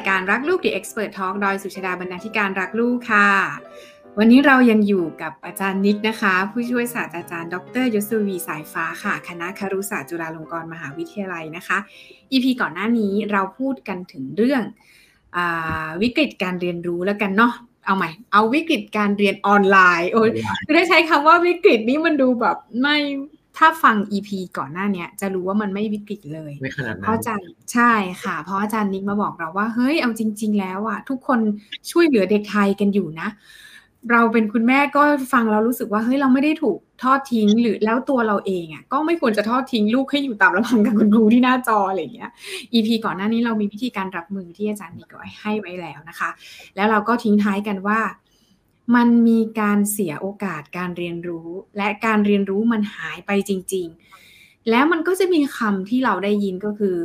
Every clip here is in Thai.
ายการรักลูก The Expert Talk โดยสุชาดาบรรณาธิการรักลูกค่ะ วันนี้เรายังอยู่กับอาจารย์นิกนะคะ ผู้ช่วยศาสตราจารย์ ดรยศวีสายฟ้าค่ะ คณะครุศาสตร์จุฬาลงกรณ์มหาวิทยาลัยนะคะ EP ก่อนหน้านี้เราพูดกันถึงเรื่องอวิกฤตการเรียนรู้แล้วกันเนาะเอาใหม่ เอาวิกฤตการเรียนออนไลน์ โอ้ยคือได้ใช้คำว่าวิกฤตนี้มันดูแบบไม่ ถ้าฟัง EP ก่อนหน้านี้จะรู้ว่ามันไม่วิกฤตเลยไม่ขนาดนั้นเพราะอาจารย์ใช่ค่ะ เพราะอาจารย์นิกมาบอกเราว่าเฮ้ยเอาจริง ๆ แล้วอะทุกคนช่วยเหลือเด็กไทยกันอยู่นะ เราเป็นคุณแม่ก็ฟังเรารู้สึกว่าเฮ้ยเราไม่ได้ถูกทอดทิ้งหรือแล้วตัวเราเองอะก็ไม่ควรจะทอดทิ้งลูกให้อยู่ตามลำพังกับคุณครูที่หน้าจออะไรอย่างเงี้ย EP ก่อนหน้านี้เรามีวิธีการรับมือที่อาจารย์นิกให้ไว้แล้วนะคะ แล้วเราก็ทิ้งท้ายกันว่า มันมีการเสียโอกาสการเรียนรู้ และการเรียนรู้มันหายไปจริง ๆ แล้วมันก็จะมีคำที่เราได้ยินก็คือ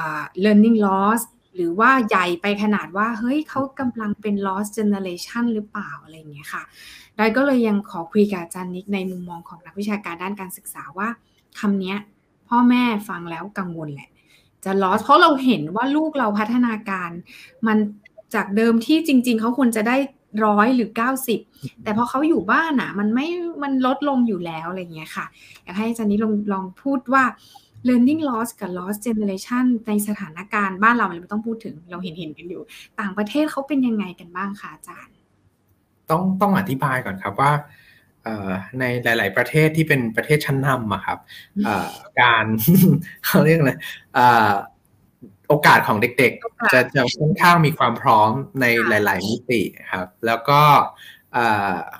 uh, learning loss หรือว่าใหญ่ไปขนาดว่า เฮ้ยเขากำลังเป็น lost generation หรือเปล่า อะไรอย่างเงี้ยค่ะดอยก็เลยยังขอคุยกับอาจารย์นิกในมุมมองของนักวิชาการด้านการศึกษาว่าคำนี้พ่อแม่ฟังแล้วกังวลแหละ จะ lost เพราะเราเห็นว่าลูกเราพัฒนาการ มันจากเดิมที่จริง ๆ เขาควรจะได้ ร้อยหรือเก้าสิบแต่พอเขาอยู่บ้านอะ มันไม่มันลดลงอยู่แล้วอะไรเงี้ยค่ะ อยากให้อาจารย์นี้ลองลองพูดว่า learning loss กับ loss generation ในสถานการณ์บ้านเราไม่ต้องพูดถึงเราเห็นเห็นกันอยู่ ต่างประเทศเขาเป็นยังไงกันบ้างคะอาจารย์ ต้องต้องอธิบายก่อนครับว่าในหลาย ๆ ประเทศที่เป็นประเทศชั้นนำอะครับการเขาเรียกอะไร โอกาสของเด็กๆ จะจะค่อนข้างมีความพร้อมในหลาย ๆ มิติครับ แล้วก็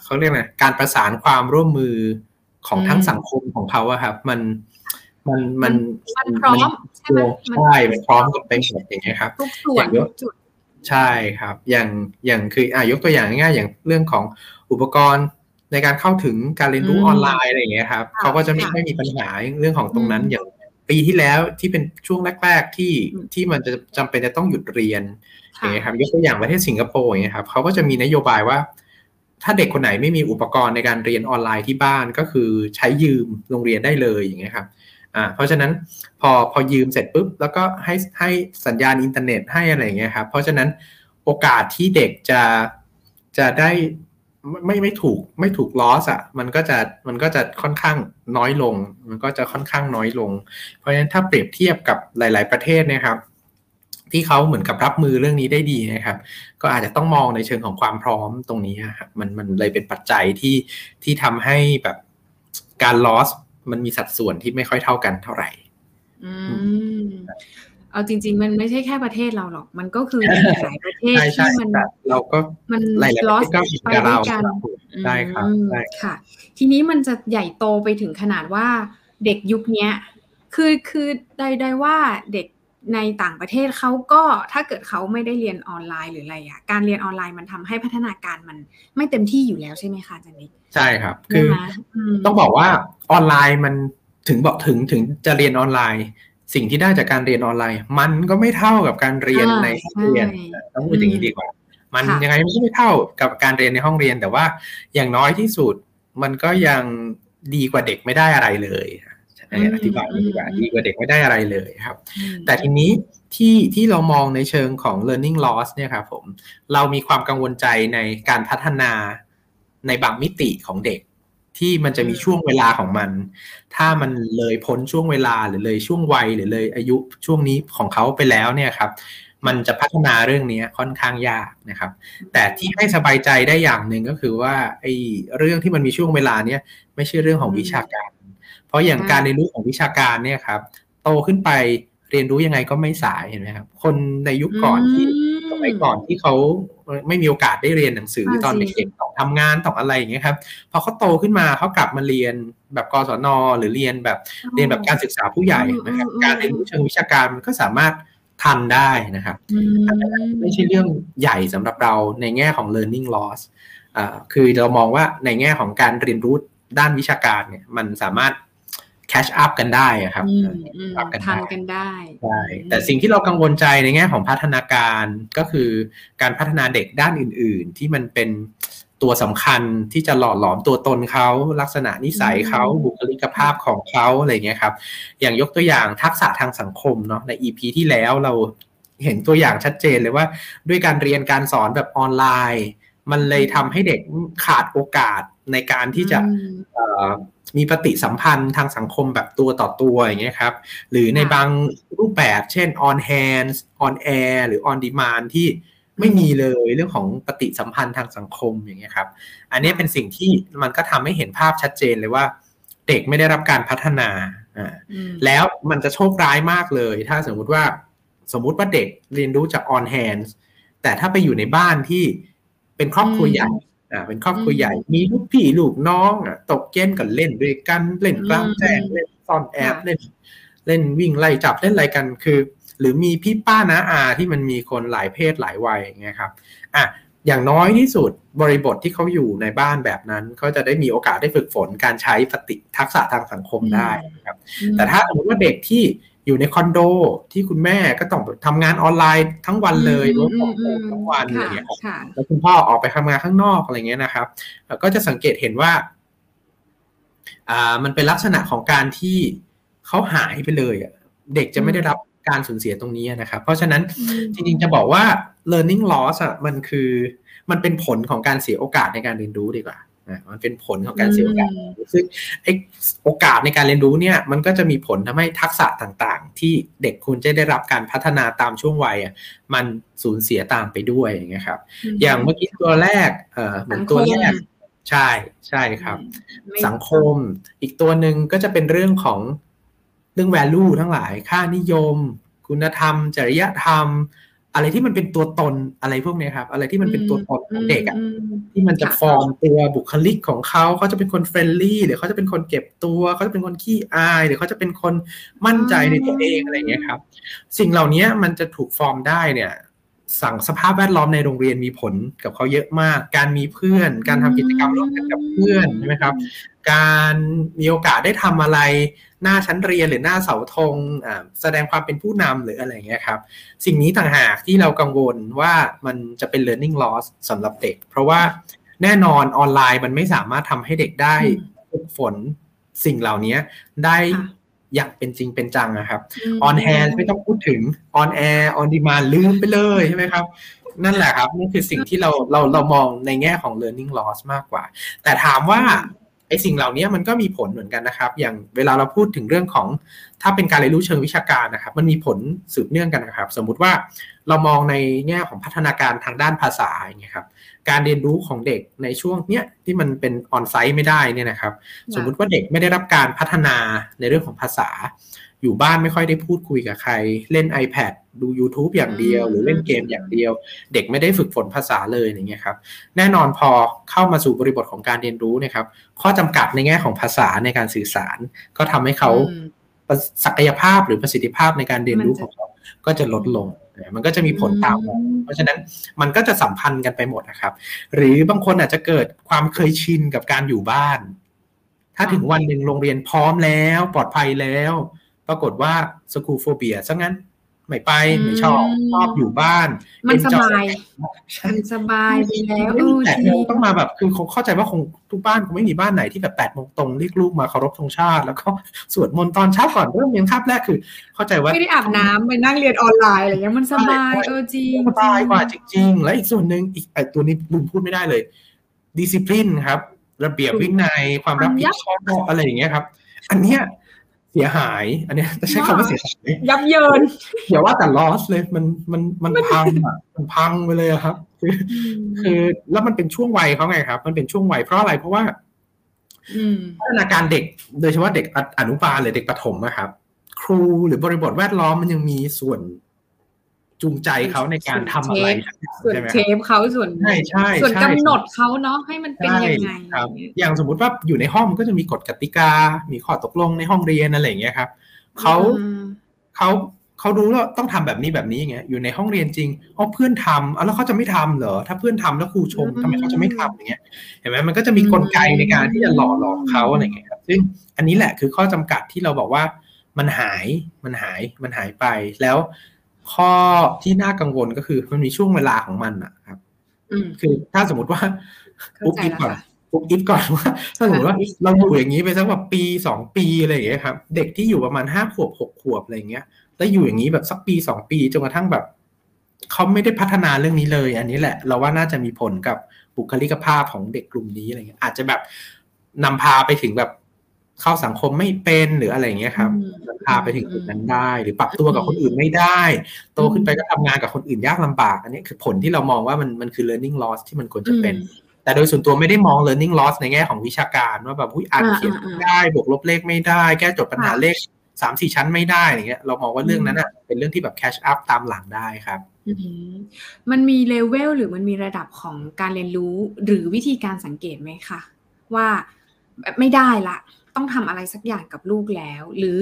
เขาเรียกไงการประสานความร่วมมือของทั้งสังคมของเขาอะครับ มันมันมันมันพร้อมใช่ไหมใช่มันพร้อมกับไปหมดอย่างเงี้ยครับทุกส่วนทุกจุดใช่ครับ อย่างอย่างคืออ่ายกตัวอย่างง่ายๆอย่างเรื่องของอุปกรณ์ในการเข้าถึงการเรียนรู้ออนไลน์อะไรอย่างเงี้ยครับเขาก็จะไม่ไม่มีปัญหาเรื่องของตรงนั้นอย่าง ปีที่แล้วที่เป็นช่วงแรก ๆ ที่ที่มันจะจำเป็นจะต้องหยุดเรียนอย่างเงี้ยครับยกตัวอย่างประเทศสิงคโปร์อย่างเงี้ยครับเขาก็จะมีนโยบายว่า ถ้าเด็กคนไหนไม่มีอุปกรณ์ในการเรียนออนไลน์ที่บ้านก็คือใช้ยืมโรงเรียนได้เลยอย่างเงี้ยครับอ่าเพราะฉะนั้นพอพอยืมเสร็จปุ๊บแล้วก็ให้ให้สัญญาณอินเทอร์เน็ตให้อะไรอย่างเงี้ยครับเพราะฉะนั้นโอกาสที่เด็กจะจะได้ ไม่ไม่ถูกไม่ถูก loss อะมันก็จะมันก็จะค่อนข้างน้อยลง มันก็จะค่อนข้างน้อยลง เพราะฉะนั้นถ้าเปรียบเทียบกับหลาย ๆประเทศนะครับ ที่เขาเหมือนกับรับมือเรื่องนี้ได้ดีนะครับ ก็อาจจะต้องมองในเชิงของความพร้อมตรงนี้ครับมันมันเลยเป็นปัจจัยที่ที่ทำให้แบบการลอสมันมีสัดส่วนที่ไม่ค่อยเท่ากันเท่าไหร่อืม เอาจริง ๆ มันไม่ใช่แค่ประเทศเราหรอก มันก็คือในหลายประเทศที่มันเราก็มันลอสไปด้วยกันใช่ครับค่ะ ทีนี้มันจะใหญ่โตไปถึงขนาดว่าเด็กยุคนี้คือคือใดๆว่าเด็กในต่างประเทศเขาก็ถ้าเกิดเขาไม่ได้เรียนออนไลน์หรืออะไรอะการเรียนออนไลน์มันทำให้พัฒนาการมันไม่เต็มที่อยู่แล้วใช่ไหมคะจันนิกใช่ครับ คือต้องบอกว่าออนไลน์มันถึงบอกถึงถึงจะเรียนออนไลน์ สิ่งที่ได้จากการเรียนออนไลน์ มันก็ไม่เท่ากับการเรียนในห้องเรียนต้องพูดอย่างนี้ดีกว่า มันยังไงมันก็ไม่เท่ากับการเรียนในห้องเรียน แต่ว่าอย่างน้อยที่สุดมันก็ยังดีกว่าเด็กไม่ได้อะไรเลยอธิบายดีกว่าดีกว่าเด็กไม่ได้อะไรเลยครับ แต่ทีนี้ที่ที่เรามองในเชิงของ learning loss เนี่ยครับผมเรามีความกังวลใจในการพัฒนาในบางมิติของเด็ก ที่มันจะมีช่วงเวลาของมัน ถ้ามันเลยพ้นช่วงเวลาหรือเลยช่วงวัยหรือเลยอายุช่วงนี้ของเขาไปแล้วเนี่ยครับ มันจะพัฒนาเรื่องนี้ค่อนข้างยากนะครับ แต่ที่ให้สบายใจได้อย่างหนึ่งก็คือว่าไอ้เรื่องที่มันมีช่วงเวลาเนี่ยไม่ใช่เรื่องของวิชาการ เพราะอย่างการเรียนรู้ของวิชาการเนี่ยครับ โตขึ้นไปเรียนรู้ยังไงก็ไม่สายเห็นไหมครับ คนในยุคก่อนที่ส มัยก่อนที่เขาไม่มีโอกาสได้เรียนหนังสือตอนเด็กๆต้องทำงานต้องอะไรอย่างเงี้ยครับพอเขาโตขึ้นมาเขากลับมาเรียนแบบกศนหรือเรียนแบบเรียนแบบการศึกษาผู้ใหญ่นะครับการเรียนรู้เชิงวิชาการมันก็สามารถทันได้นะครับไม่ใช่เรื่องใหญ่สำหรับเราในแง่ของ learning loss อ่าคือเรามองว่าในแง่ของการเรียนรู้ด้านวิชาการเนี่ยมันสามารถ แคชอัพกันได้ครับทันกันได้ใช่แต่สิ่งที่เรากังวลใจในแง่ของพัฒนาการก็คือการพัฒนาเด็กด้านอื่น ๆ ที่มันเป็นตัวสำคัญที่จะหล่อหลอมตัวตนเขาลักษณะนิสัยเขาบุคลิกภาพของเขาอะไรเงี้ยครับ อย่างยกตัวอย่างทักษะทางสังคมเนาะใน EP ที่แล้วเราเห็นตัวอย่างชัดเจนเลยว่า ด้วยการเรียนการสอนแบบออนไลน์ มันเลยทำให้เด็กขาดโอกาสในการที่จะ มีปฏิสัมพันธ์ทางสังคมแบบตัวต่อตัวอย่างเงี้ยครับ หรือในบางรูปแบบเช่น on hands on air หรือ on demand ที่ไม่มีเลยเรื่องของปฏิสัมพันธ์ทางสังคมอย่างเงี้ยครับ อันนี้เป็นสิ่งที่มันก็ทำให้เห็นภาพชัดเจนเลยว่า เด็กไม่ได้รับการพัฒนาอ่าแล้วมันจะโชคร้ายมากเลย ถ้าสมมุติว่าสมมุติว่าเด็กเรียนรู้จาก on hands แต่ถ้าไปอยู่ในบ้านที่เป็นครอบครัวใหญ่ อ่าเป็นครอบครัวใหญ่มีลูกพี่ลูกน้องอะตกเย็นกันเล่นด้วยกันเล่นกลางแจ้งเล่นซ่อนแอบเล่น เล่นวิ่งไล่จับเล่นอะไรกันคือ หรือมีพี่ป้านะอาที่มันมีคนหลายเพศหลายวัยอย่างเงี้ยครับอะอย่างน้อยที่สุดบริบทที่เขาอยู่ในบ้านแบบนั้นเขาจะได้มีโอกาสได้ฝึกฝนการใช้ปฏิทักษะทางสังคมได้ครับ แต่ถ้าสมมติว่าเด็กที่ อยู่ในคอนโดที่คุณแม่ก็ต้องทำงานออนไลน์ทั้งวันเลยรถของทั้งวันอะไรเงี้ยแล้วคุณพ่อออกไปทำงานข้างนอกอะไรเงี้ยนะครับ ก็จะสังเกตเห็นว่า อ่า มันเป็นลักษณะของการที่เขาหายไปเลยอะเด็กจะไม่ได้รับการสูญเสียตรงนี้นะครับ เพราะฉะนั้นจริงๆจะบอกว่า learning loss อะมันคือ มันเป็นผลของการเสียโอกาสในการเรียนรู้ดีกว่า มันเป็นผลของการเสียโอกาสซึ่งไอโอกาสในการเรียนรู้เนี่ย มันก็จะมีผลทำให้ทักษะต่างๆ ที่เด็กคุณจะได้รับการพัฒนาตามช่วงวัยอะมันสูญเสียตามไปด้วยอย่างเงี้ยครับ อย่างเมื่อกี้ตัวแรกเอ่อเหมือนตัวแรกใช่ใช่ครับ สังคมอีกตัวหนึ่งก็จะเป็นเรื่องของเรื่อง value ทั้งหลายค่านิยม คุณธรรม จริยธรรม อะไรที่มันเป็นตัวตนอะไรพวกนี้ครับ อะไรที่มันเป็นตัวตนของเด็กอะที่มันจะฟอร์มตัวบุคลิกของเขาเขาจะเป็นคน friendly หรือเขาจะเป็นคนเก็บตัวเขาจะเป็นคนขี้อาย หรือเขาจะเป็นคนมั่นใจในตัวเองอะไรเงี้ยครับ สิ่งเหล่านี้มันจะถูกฟอร์มได้เนี่ย สั่งสภาพแวดล้อมในโรงเรียนมีผลกับเขาเยอะมาก การมีเพื่อน การทำกิจกรรมร่วมกันกับเพื่อนใช่ไหมครับ การมีโอกาสได้ทำอะไรหน้าชั้นเรียนหรือหน้าเสาธงแสดงความเป็นผู้นำหรืออะไรเงี้ยครับ สิ่งนี้ต่างหากที่เรากังวลว่ามันจะเป็น learning loss สำหรับเด็ก เพราะว่าแน่นอนออนไลน์มันไม่สามารถทำให้เด็กได้ฝึกฝนสิ่งเหล่านี้ได้ อย่างเป็นจริงเป็นจังนะครับon hand ไม่ต้องพูดถึง on air on demand ลืมไปเลยใช่ไหมครับ นั่นแหละครับนี่คือสิ่งที่เราเราเรามองในแง่ของ learning loss มากกว่า แต่ถามว่า ไอ้สิ่งเหล่านี้มันก็มีผลเหมือนกันนะครับ อย่างเวลาเราพูดถึงเรื่องของ ถ้าเป็นการเรียนรู้เชิงวิชาการนะครับ มันมีผลสืบเนื่องกันนะครับ สมมุติว่าเรามองในแง่ของพัฒนาการทางด้านภาษาอย่างเงี้ยครับ การเรียนรู้ของเด็กในช่วงเนี้ยที่มันเป็น on-site ไม่ได้เนี่ยนะครับ สมมุติว่าเด็กไม่ได้รับการพัฒนาในเรื่องของภาษา อยู่บ้านไม่ค่อยได้พูดคุยกับใคร เล่น iPad ดู YouTube อย่างเดียว หรือเล่นเกมอย่างเดียว เด็กไม่ได้ฝึกฝนภาษาเลยอย่างเงี้ยครับแน่นอนพอเข้ามาสู่บริบทของการเรียนรู้นะครับ ข้อจำกัดในแง่ของภาษาในการสื่อสาร ก็ทำให้เขาศักยภาพหรือประสิทธิภาพในการเรียนรู้ของเขาก็จะลดลง มันก็จะมีผลตามมาเพราะฉะนั้นมันก็จะสัมพันธ์กันไปหมดนะครับ หรือบางคนอาจจะเกิดความเคยชินกับการอยู่บ้าน ถ้าถึงวันหนึ่งโรงเรียนพร้อมแล้ว ปลอดภัยแล้ว ปรากฏว่าสกูโฟเบียซะงั้น ไม่ไป ไม่ชอบชอบอยู่บ้าน มันสบายมันสบายไปแล้วแต่เราต้องมาแบบคือเขาเข้าใจว่าคงทุกบ้านคงไม่มีบ้านไหนที่แบบแปดโมงตรงเรียกลูกมาเคารพธงชาติ แล้วก็สวดมนต์ตอนเช้าก่อนเริ่มเรียนคาบแรกคือ เข้าใจว่าไม่ได้อาบน้ำไปนั่งเรียนออนไลน์อะไรเงี้ยมันสบายเออจริงสบายกว่าจริง ๆ และอีกส่วนหนึ่งอีกไอตัวนี้บุมพูดไม่ได้เลยดิสซิปลินครับ ระเบียบวินัยความรับผิดชอบอะไรอย่างเงี้ยครับ อันเนี้ย เสียหาย อันนี้จะใช้คำว่าเสียหายยับเยินอย่าว่าแต่ลอสเลยมันมันมันพังอะมันพังไปเลยครับ คือคือแล้วมันเป็นช่วงวัยเขาไงครับ มันเป็นช่วงวัยเพราะอะไรเพราะว่าพัฒนาการเด็กโดยเฉพาะเด็กอนุบาลหรือเด็กประถมนะครับ ครูหรือบริบทแวดล้อมมันยังมีส่วน จูงใจเขาในการทำอะไรส่วนเชฟเขาส่วนใช่ใช่ส่วนกำหนดเขาเนาะให้มันเป็นยังไงครับ อย่างสมมุติว่าอยู่ในห้องก็จะมีกฎกติกา มีข้อตกลงในห้องเรียนอะไรอย่างเงี้ยครับเขาเขาเขารู้ว่าต้องทำแบบนี้แบบนี้ไงอยู่ในห้องเรียนจริงอ๋อเพื่อนทำแล้วเขาจะไม่ทำเหรอถ้าเพื่อนทำแล้วครูชมทำไมเขาจะไม่ทำอย่างเงี้ยเห็นไหมมันก็จะมีกลไกในการที่จะหล่อหลอกเขาอะไรเงี้ยครับซึ่งอันนี้แหละคือข้อจำกัดที่เราบอกว่ามันหายมันหายมันหายไปแล้ว ข้อที่น่ากังวลก็คือมันมีช่วงเวลาของมันอะครับคือถ้าสมมติว่าปุ๊บอิฟก่อนปุ๊บอิฟก่อนว่าถ้าสมมติว่าเราอยู่อย่างนี้ไปสักแบบปีสองปีอะไรอย่างเงี้ยครับ เด็กที่อยู่ประมาณห้าขวบหกขวบอะไรเงี้ยแล้วอยู่อย่างนี้แบบสักปีสองปีจนกระทั่งแบบเขาไม่ได้พัฒนาเรื่องนี้เลย อันนี้แหละ เราว่าน่าจะมีผลกับบุคลิกภาพของเด็กกลุ่มนี้อะไรเงี้ยอาจจะแบบนำพาไปถึงแบบ เข้าสังคมไม่เป็นหรืออะไรเงี้ยครับพาไปถึงจุดนั้นได้ หรือปรับตัวกับคนอื่นไม่ได้ โตขึ้นไปก็ทำงานกับคนอื่นยากลำบาก อันนี้คือผลที่เรามองว่ามันมันคือ learning loss ที่มันควรจะเป็น แต่โดยส่วนตัวไม่ได้มอง learning loss ในแง่ของวิชาการว่าแบบอ่านเขียนไม่ได้บวกลบเลขไม่ได้ แก้จดปัญหาเลขสามสี่ชั้นไม่ได้อย่างเงี้ยเรามองว่าเรื่องนั้นอะเป็นเรื่องที่แบบ catch up ตามหลังได้ครับมันมีเลเวลหรือมันมีระดับของการเรียนรู้หรือวิธีการสังเกตไหมคะว่าไม่ได้ละ ต้องทำอะไรสักอย่างกับลูกแล้ว หรือ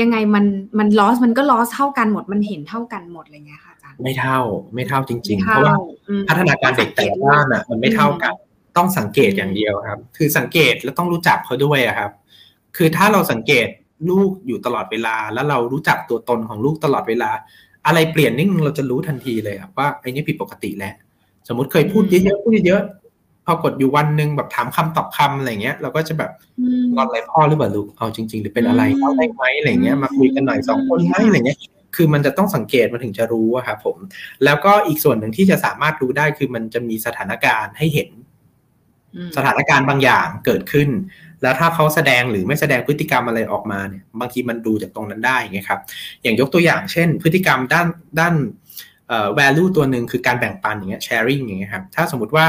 ยังไงมันมันลอสมันก็ลอสเท่ากันหมดมันเห็นเท่ากันหมดอะไรเงี้ยค่ะอาจารย์ไม่เท่าไม่เท่าจริง ๆ เพราะว่าพัฒนาการเด็กแต่ละด้านอะมันไม่เท่ากัน ต้องสังเกตอย่างเดียวครับ คือสังเกตแล้วต้องรู้จักเขาด้วยอะครับ คือถ้าเราสังเกตลูกอยู่ตลอดเวลา แล้วเรารู้จักตัวตนของลูกตลอดเวลา อะไรเปลี่ยนนิ่งเราจะรู้ทันทีเลยว่าไอ้นี่ผิดปกติแล้วสมมติเคยพูดเยอะๆพูดเยอะ พอกดอยู่วันหนึ่งแบบถามคำตอบคำอะไรเงี้ย เราก็จะแบบงอนอะไรพ่อหรือเปล่าลูกเอาจริง ๆ หรือเป็นอะไรเล่าได้ไหมอะไรเงี้ยมาคุยกันหน่อยสองคนไหมอะไรเงี้ยคือมันจะต้องสังเกตมันถึงจะรู้อะครับผม แล้วก็อีกส่วนหนึ่งที่จะสามารถรู้ได้คือมันจะมีสถานการณ์ให้เห็น สถานการณ์บางอย่างเกิดขึ้น แล้วถ้าเขาแสดงหรือไม่แสดงพฤติกรรมอะไรออกมาเนี่ย บางทีมันดูจากตรงนั้นได้ไงครับ อย่างยกตัวอย่างเช่น พฤติกรรมด้านด้านเอ่อ value ตัวหนึ่งคือการแบ่งปันอย่างเงี้ย sharing อย่างเงี้ยครับถ้าสมมติว่า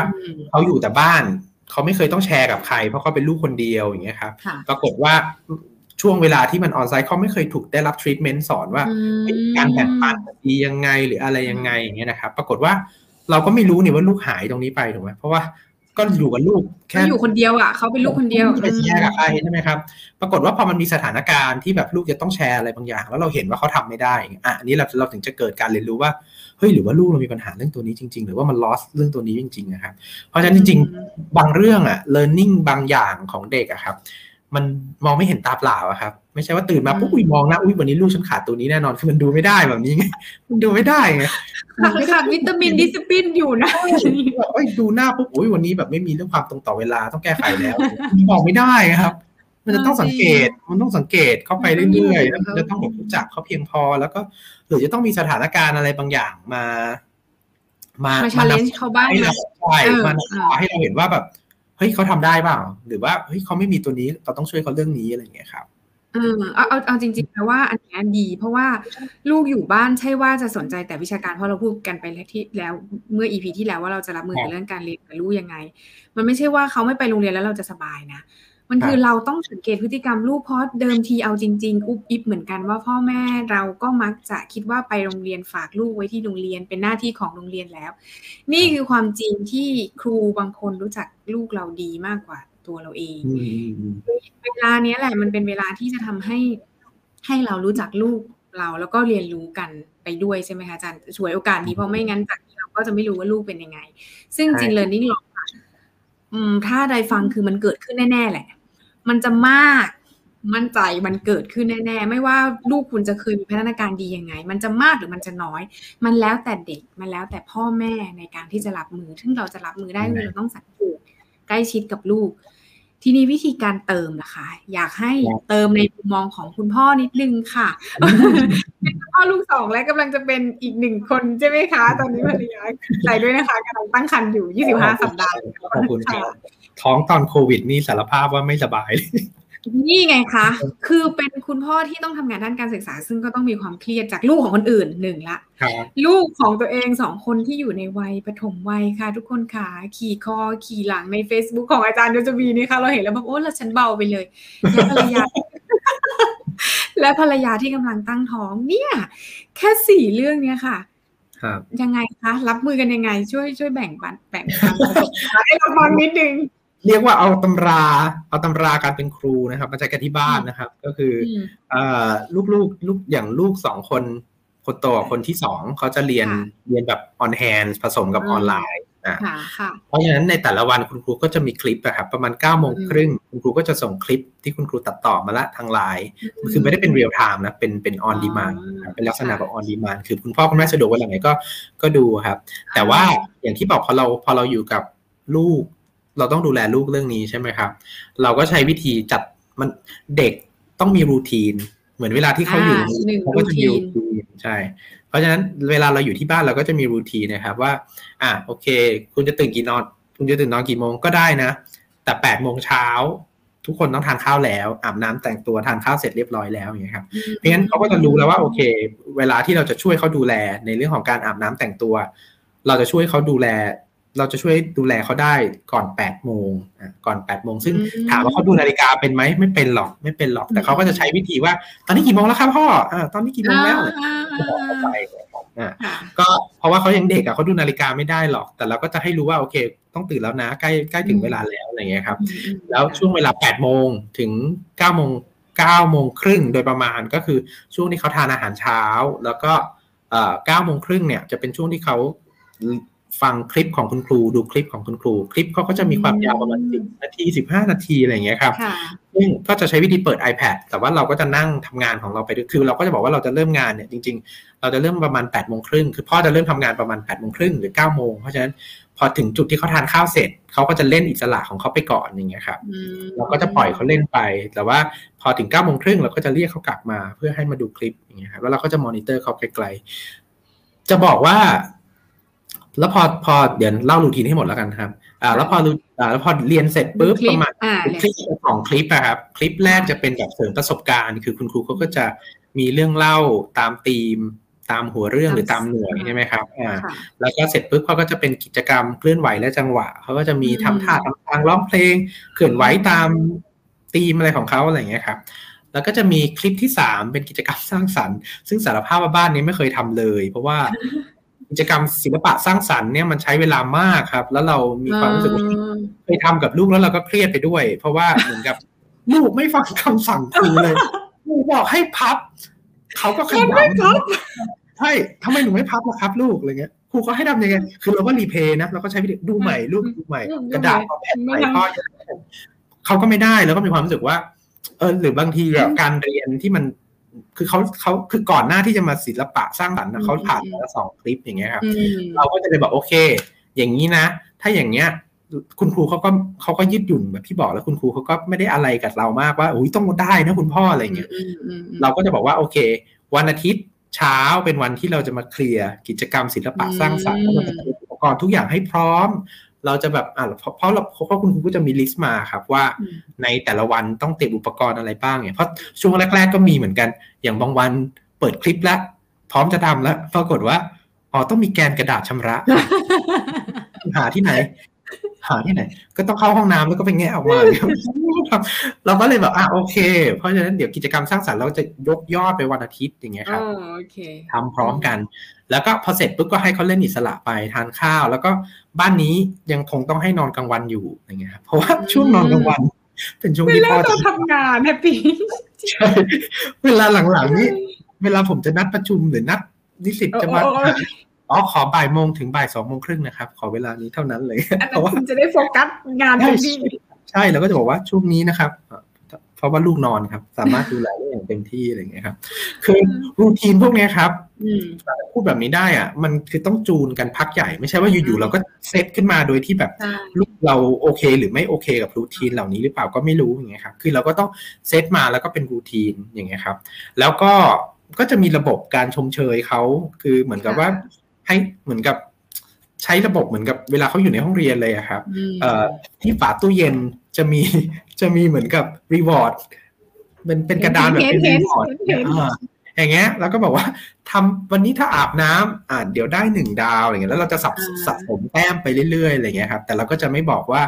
เขาอยู่แต่บ้านเขาไม่เคยต้องแชร์กับใคร เพราะเขาเป็นลูกคนเดียวอย่างเงี้ยครับปรากฏว่าช่วงเวลาที่มันออนไซต์เขาไม่เคยถูกได้รับทรีทเมนต์สอนว่าการแบ่งปันดียังไงหรืออะไรยังไงอย่างเงี้ยนะครับ ปรากฏว่าเราก็ไม่รู้นี่ว่าลูกหายตรงนี้ไปถูกไหมเพราะว่าก็อยู่กับลูกแค่อยู่คนเดียวอะเขาเป็นลูกคนเดียวไปแชร์กับใครใช่ไหมครับ ปรากฏว่าพอมันมีสถานการณ์ที่แบบลูกจะต้องแชร์อะไรบางอย่าง แล้วเราเห็นว่าเขาทำไม่ได้อะอันนี้เราเราถึงจะเกิดการเรียนรู้ว่าเฮ้ยหรือว่าลูกเรามีปัญหาเรื่องตัวนี้จริง ๆ หรือว่ามัน loss เรื่องตัวนี้จริงๆนะครับเพราะฉะนั้นจริงๆ บางเรื่องอะ learning บางอย่างของเด็กอะครับ มันมองไม่เห็นตาเปล่าอะครับไม่ใช่ว่าตื่นมาปุ๊บอุ้ยมองนะอุ้ยวันนี้ลูกฉันขาดตัวนี้แน่นอนคือมันดูไม่ได้แบบนี้ไงมันดูไม่ได้ไงขาดวิตามินดิสปินอยู่นะแบบดูหน้าปุ๊บอุ้ยวันนี้แบบไม่มีเรื่องความตรงต่อเวลาต้องแก้ไขแล้วมองไม่ได้ครับ มันจะต้องสังเกต มันต้องสังเกตเข้าไปเรื่อยๆแล้วจะต้องรู้จักเขาเพียงพอ แล้วก็หรือจะต้องมีสถานการณ์อะไรบางอย่างมา มามาชาเลนจ์เขาบ้างใช่มันให้เราเห็นว่าแบบเฮ้ยเขาทำได้เปล่า หรือว่าเฮ้ยเขาไม่มีตัวนี้เราต้องช่วยเขาเรื่องนี้อะไรอย่างเงี้ยครับเออเอาเอาเอาจริงๆนะว่าอันนี้ดี เพราะว่าลูกอยู่บ้านใช่ว่าจะสนใจแต่วิชาการเพราะเราพูดกันไปแล้วที่แล้วเมื่ออีพีที่แล้วว่าเราจะรับมือกับเรื่องการเรียนกับลูกยังไง มันไม่ใช่ว่าเขาไม่ไปโรงเรียนแล้วเราจะสบายนะ มันคือเราต้องสังเกตพฤติกรรมลูกเพราะเดิมทีเอาจริงๆอุบอิบเหมือนกันว่าพ่อแม่เราก็มักจะคิดว่าไปโรงเรียนฝากลูกไว้ที่โรงเรียนเป็นหน้าที่ของโรงเรียนแล้ว นี่คือความจริงที่ครูบางคนรู้จักลูกเราดีมากกว่าตัวเราเอง เวลาเนี้ยแหละมันเป็นเวลาที่จะทำให้ให้เรารู้จักลูกเราแล้วก็เรียนรู้กันไปด้วยใช่ไหมคะอาจารย์ช่วยโอกาสดีเพราะไม่งั้นจากเราก็จะไม่รู้ว่าลูกเป็นยังไง ซึ่งจริงเรียนนิ่งหร อกถ้าใดฟังคือมันเกิดขึ้นแน่ๆแหละ มันจะมากมั่นใจมันเกิดขึ้นแน่ๆ ไม่ว่าลูกคุณจะเคยมีพัฒนาการดียังไง มันจะมากหรือมันจะน้อย มันแล้วแต่เด็ก มันแล้วแต่พ่อแม่ในการที่จะรับมือ ซึ่งเราจะรับมือได้เราต้องสังเกตใกล้ชิดกับลูก ทีนี้วิธีการเติมนะคะ อยากให้เติมในมุมมองของคุณพ่อนิดนึงค่ะเป็นพ่อลูกสองและกำลังจะเป็นอีกหนึ่งคนใช่ไหมคะ ตอนนี้ภรรยาใส่ด้วยนะคะกำลังตั้งครรภ์อยู่ 25 สัปดาห์ขอบคุณค่ะท้องตอนโควิดนี่สารภาพว่าไม่สบาย นี่ไงคะ คือเป็นคุณพ่อที่ต้องทำงานด้านการศึกษา ซึ่งก็ต้องมีความเครียดจากลูกของคนอื่นหนึ่งละ ลูกของตัวเองสองคนที่อยู่ในวัยปฐมวัยค่ะ ทุกคนค่ะ ขี่คอขี่หลังใน Facebook ของอาจารย์โยจบีนี่ค่ะ เราเห็นแล้วแบบโอ้เราฉันเบาไปเลยและภรรยา และภรรยาที่กำลังตั้งท้อง เนี่ย แค่สี่เรื่องเนี้ยค่ะยังไงคะ รับมือกันยังไง ช่วยช่วยแบ่งปันแบ่งปันให้เราฟังนิดนึง เรียกว่าเอาตำราเอาตำราการเป็นครูนะครับมาใช้กันที่บ้านนะครับ ก็คือลูกลูกลูกอย่างลูกสองคนคนโตคนที่สองเขาจะเรียนเรียนแบบ on hand ผสมกับออนไลน์นะเพราะฉะนั้นในแต่ละวันคุณครูก็จะมีคลิปนะครับประมาณ9ก้าโมงครึ่งคุณครูก็จะส่งคลิปที่คุณครูตัดต่อมาละทางไลน์คือไม่ได้เป็น real time นะเป็นเป็น on demand เป็นลักษณะแบบ on demand คือคุณพ่อคุณแม่สะดวกเวลาไหนก็ก็ดูครับ แต่ว่าอย่างที่บอกพอเราพอเราอยู่กับลูก เราต้องดูแลลูกเรื่องนี้ใช่ไหมครับ เราก็ใช้วิธีจัดมันเด็กต้องมี routine เหมือนเวลาที่เขาอยู่เขาก็จะมี routine ใช่ เพราะฉะนั้นเวลาเราอยู่ที่บ้านเราก็จะมี routine นะครับว่า อะโอเค คุณจะตื่นกี่นอน คุณจะตื่นนอนกี่โมงก็ได้นะ แต่แปดโมงเช้าทุกคนต้องทานข้าวแล้วอาบน้ำแต่งตัวทานข้าวเสร็จเรียบร้อยแล้วอย่างเงี้ยครับเพราะงั้นเขาก็จะรู้แล้วว่าโอเค เวลาที่เราจะช่วยเขาดูแลในเรื่องของการอาบน้ำแต่งตัว เราจะช่วยเขาดูแล เราจะช่วยดูแลเขาได้ก่อนแปดโมงก่อนแปดโมงซึ่งถามว่าเขาดูนาฬิกาเป็นไหมไม่เป็นหรอกไม่เป็นหรอก แต่เขาก็จะใช้วิธีว่า ตอนนี้กี่โมงแล้วครับพ่ออ่าตอนนี้กี่โมงแล้วบอกเขาไปอ่าก็เพราะว่าเขายังเด็กอะเขาดูนาฬิกาไม่ได้หรอก แต่เราก็จะให้รู้ว่าโอเค ต้องตื่นแล้วนะใกล้ใกล้ถึงเวลาแล้วอะไรเงี้ยครับ แล้วช่วงเวลาแปดโมงถึงเก้าโมงเก้าโมงครึ่งโดยประมาณก็คือช่วงที่เขาทานอาหารเช้า แล้วก็เก้าโมงครึ่งเนี่ยจะเป็นช่วงที่เขา ฟังคลิปของคุณครูดูคลิปของคุณครู คลิปเขาก็จะมีความยาวประมาณสิบนาทีสิบห้านาทีอะไรอย่างเงี้ยครับซึ่งก็จะใช้วิธีเปิด iPad แต่ว่าเราก็จะนั่งทำงานของเราไปด้วยคือเราก็จะบอกว่าเราจะเริ่มงานเนี่ยจริง ๆ เราจะเริ่มประมาณ8ปดโมงครึ่งคือพ่อจะเริ่มทำงานประมาณ8ปดโมงครึ่งหรือ9ก้าโมงเพราะฉะนั้นพอถึงจุดที่เขาทานข้าวเสร็จเขาก็จะเล่นอิสระของเขาไปก่อนอย่างเงี้ยครับเราก็จะปล่อยเขาเล่นไป แต่ว่าพอถึง9ก้าโมงครึ่งเราก็จะเรียกเขากลับมาเพื่อให้มาดูคลิปอย่างเงี้ยครับแล้วเราก็จะมอนิเตอร์เขาไกลๆจะบอกว่า แล้วพอพอเดี๋ยวเล่ารูทีนให้หมดแล้วกันครับ อ่า แล้วพออ่าแล้วพอเรียนเสร็จปุ๊บประมาณคลิปสองคลิปอะครับ คลิปแรกจะเป็นแบบเสริมประสบการณ์ คือคุณครูเขาก็จะมีเรื่องเล่าตามธีม ตามหัวเรื่องหรือตามหน่วยใช่ไหมครับอ่าแล้วก็เสร็จปุ๊บเขาก็จะเป็นกิจกรรมเคลื่อนไหวและจังหวะเขาก็จะมีทำท่าทำทางร้องเพลงเคลื่อนไหวตามธีมอะไรของเขาอะไรอย่างเงี้ยครับแล้วก็จะมีคลิปที่สามเป็นกิจกรรมสร้างสรรค์ ซึ่งสารภาพว่าบ้านนี้ไม่เคยทำเลย เพราะว่า กิจกรรมศิลปะสร้างสรรค์เนี่ยมันใช้เวลามากครับ แล้วเรามีความรู้สึกว่าไปทำกับลูกแล้วเราก็เครียดไปด้วย เพราะว่าเหมือนกับลูกไม่ฟังคำสั่งครูเลยครูบอกให้พับเขาก็ขยันใช่ทำไมหนูไม่พับล่ะครับ ลูกอะไรเงี้ยครูก็ให้ทำยังไงคือเราก็รีเพย์นะเราก็ใช้วิธีดูใหม่ลูกดูใหม่ กระดาษเอาแผ่นใหม่พ่อเขาก็ไม่ได้แล้วก็มีความรู้สึกว่าเออหรือบางทีการเรียนที่มัน คือเขาเขาคือก่อนหน้าที่จะมาศิลปะสร้างสรรค์นะเขาผ่านมาสองคลิปอย่างเงี้ยครับเราก็จะเลยบอกโอเค อย่างนี้นะ ถ้าอย่างเงี้ยคุณครูเขาก็เขาก็ยืดหยุ่นแบบที่บอกแล้วคุณครูเขาก็ไม่ได้อะไรกับเรามากว่าอุ้ยต้องได้นะคุณพ่ออะไรเงี้ยเราก็จะบอกว่าโอเค วันอาทิตย์เช้าเป็นวันที่เราจะมาเคลียร์กิจกรรมศิลปะสร้างสรรค์เราจะอุปกรณ์ทุกอย่างให้พร้อม เราจะแบบอ่าเพราะเราเพราะคุณครูก็จะมีลิสต์มาครับว่าในแต่ละวันต้องเตรียมอุปกรณ์อะไรบ้างเนี่ยเพราะช่วงแรก ๆ ก็มีเหมือนกัน อย่างบางวันเปิดคลิปแล้วพร้อมจะทำแล้วปรากฏว่าอ๋อต้องมีแกนกระดาษชำระ หาที่ไหน หาที่ไหน ก็ต้องเข้าห้องน้ำแล้วก็ไปแงะออกมาเราก็เลยแบบอะโอเค เพราะฉะนั้นเดี๋ยวกิจกรรมสร้างสรรค์เราจะยกยอดไปวันอาทิตย์อย่างเงี้ยครับทำพร้อมกัน แล้วก็พอเสร็จปุ๊บก็ให้เขาเล่นอิสระไปทานข้าว แล้วก็บ้านนี้ยังคงต้องให้นอนกลางวันอยู่อย่างเงี้ยครับเพราะว่าช่วงนอนกลางวัน เป็นช่วงที่พ่อจะทำงาน happyใช่เวลาหลังๆนี้เวลาผมจะนัดประชุมหรือนัดนิสิตจะมา อ๋อขอบ่ายโมงถึงบ่ายสองโมงครึ่งนะครับ ขอเวลานี้เท่านั้นเลยเพราะว่าจะได้โฟกัสงานที่ใช่แล้วก็จะบอกว่าช่วงนี้นะครับราะว่าลูกนอนครับ สามารถดูแลได้อย่างเต็มที่อะไรเงี้ยครับ คือรูทีนพวกนี้ครับพูดแบบนี้ได้อะ มันคือต้องจูนกันพักใหญ่ ไม่ใช่ว่าอยู่ๆเราก็เซตขึ้นมาโดยที่แบบลูกเราโอเค หรือไม่โอเคกับรูทีนเหล่านี้หรือเปล่าก็ไม่รู้อย่างเงี้ยครับคือเราก็ต้องเซตมาแล้วก็เป็นรูทีนอย่างเงี้ยครับ แล้วก็ก็จะมีระบบการชมเชยเขาคือเหมือนกับว่า ให้เหมือนกับใช้ระบบเหมือนกับเวลาเขาอยู่ในห้องเรียนเลยครับที่ฝาตู้เย็นจะมีจะมีเหมือนกับรีวอร์ดเป็นเป็นกระดานแบบเป็นรีวอร์ดอย่างเงี้ยแล้วก็บอกว่าทำวันนี้ถ้าอาบน้ำอ่าเดี๋ยวได้หนึ่งดาวอะไรเงี้ยแล้วเราจะสับสะสมแต้มไปเรื่อยๆอะไรเงี้ยครับ แต่เราก็จะไม่บอกว่า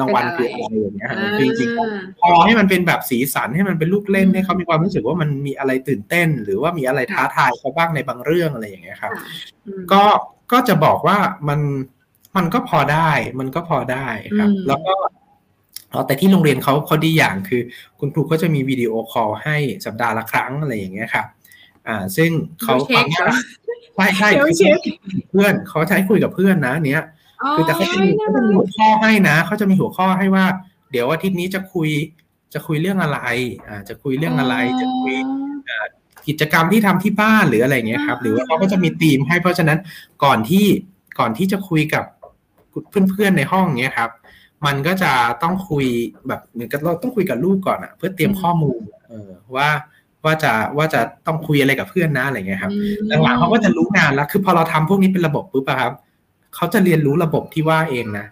รางวัลคืออะไรอย่างเงี้ยครับจริงๆพอให้มันเป็นแบบสีสันให้มันเป็นลูกเล่นให้เขามีความรู้สึกว่ามันมีอะไรตื่นเต้น หรือว่ามีอะไรท้าทายเขาบ้างในบางเรื่องอะไรอย่างเงี้ยครับ ก็ก็จะบอกว่ามันมันก็พอได้ มันก็พอได้ครับ แล้วก็แต่ที่โรงเรียนเขาเขาดีอย่างคือ คุณครูเขาจะมีวิดีโอคอลให้สัปดาห์ละครั้งอะไรอย่างเงี้ยครับ อ่า ซึ่งเขาฟังใช่ใช่เพื่อนเขาใช้คุยกับเพื่อนนะ เนี้ย คือแต่เขาจะมีเขาจะมีหัวข้อให้นะเขาจะมีหัวข้อให้ว่า เดี๋ยวอาทิตย์นี้จะคุยจะคุยเรื่องอะไรอ่าจะคุยเรื่องอะไรจะคุยกิจกรรมที่ทำที่บ้านหรืออะไรเงี้ยครับ หรือว่าเขาก็จะมีธีมให้เพราะฉะนั้นก่อนที่ก่อนที่จะคุยกับเพื่อนๆในห้องเนี้ยครับ มันก็จะต้องคุยแบบเหมือนกับเราต้องคุยกับลูกก่อนอะเพื่อเตรียมข้อมูลเออว่าว่าจะว่าจะต้องคุยอะไรกับเพื่อนนะอะไรเงี้ยครับหลังๆเขาก็จะรู้งานแล้วคือพอเราทำพวกนี้เป็นระบบปุ๊บอะครับ เขาจะเรียนรู้ระบบที่ว่าเองนะ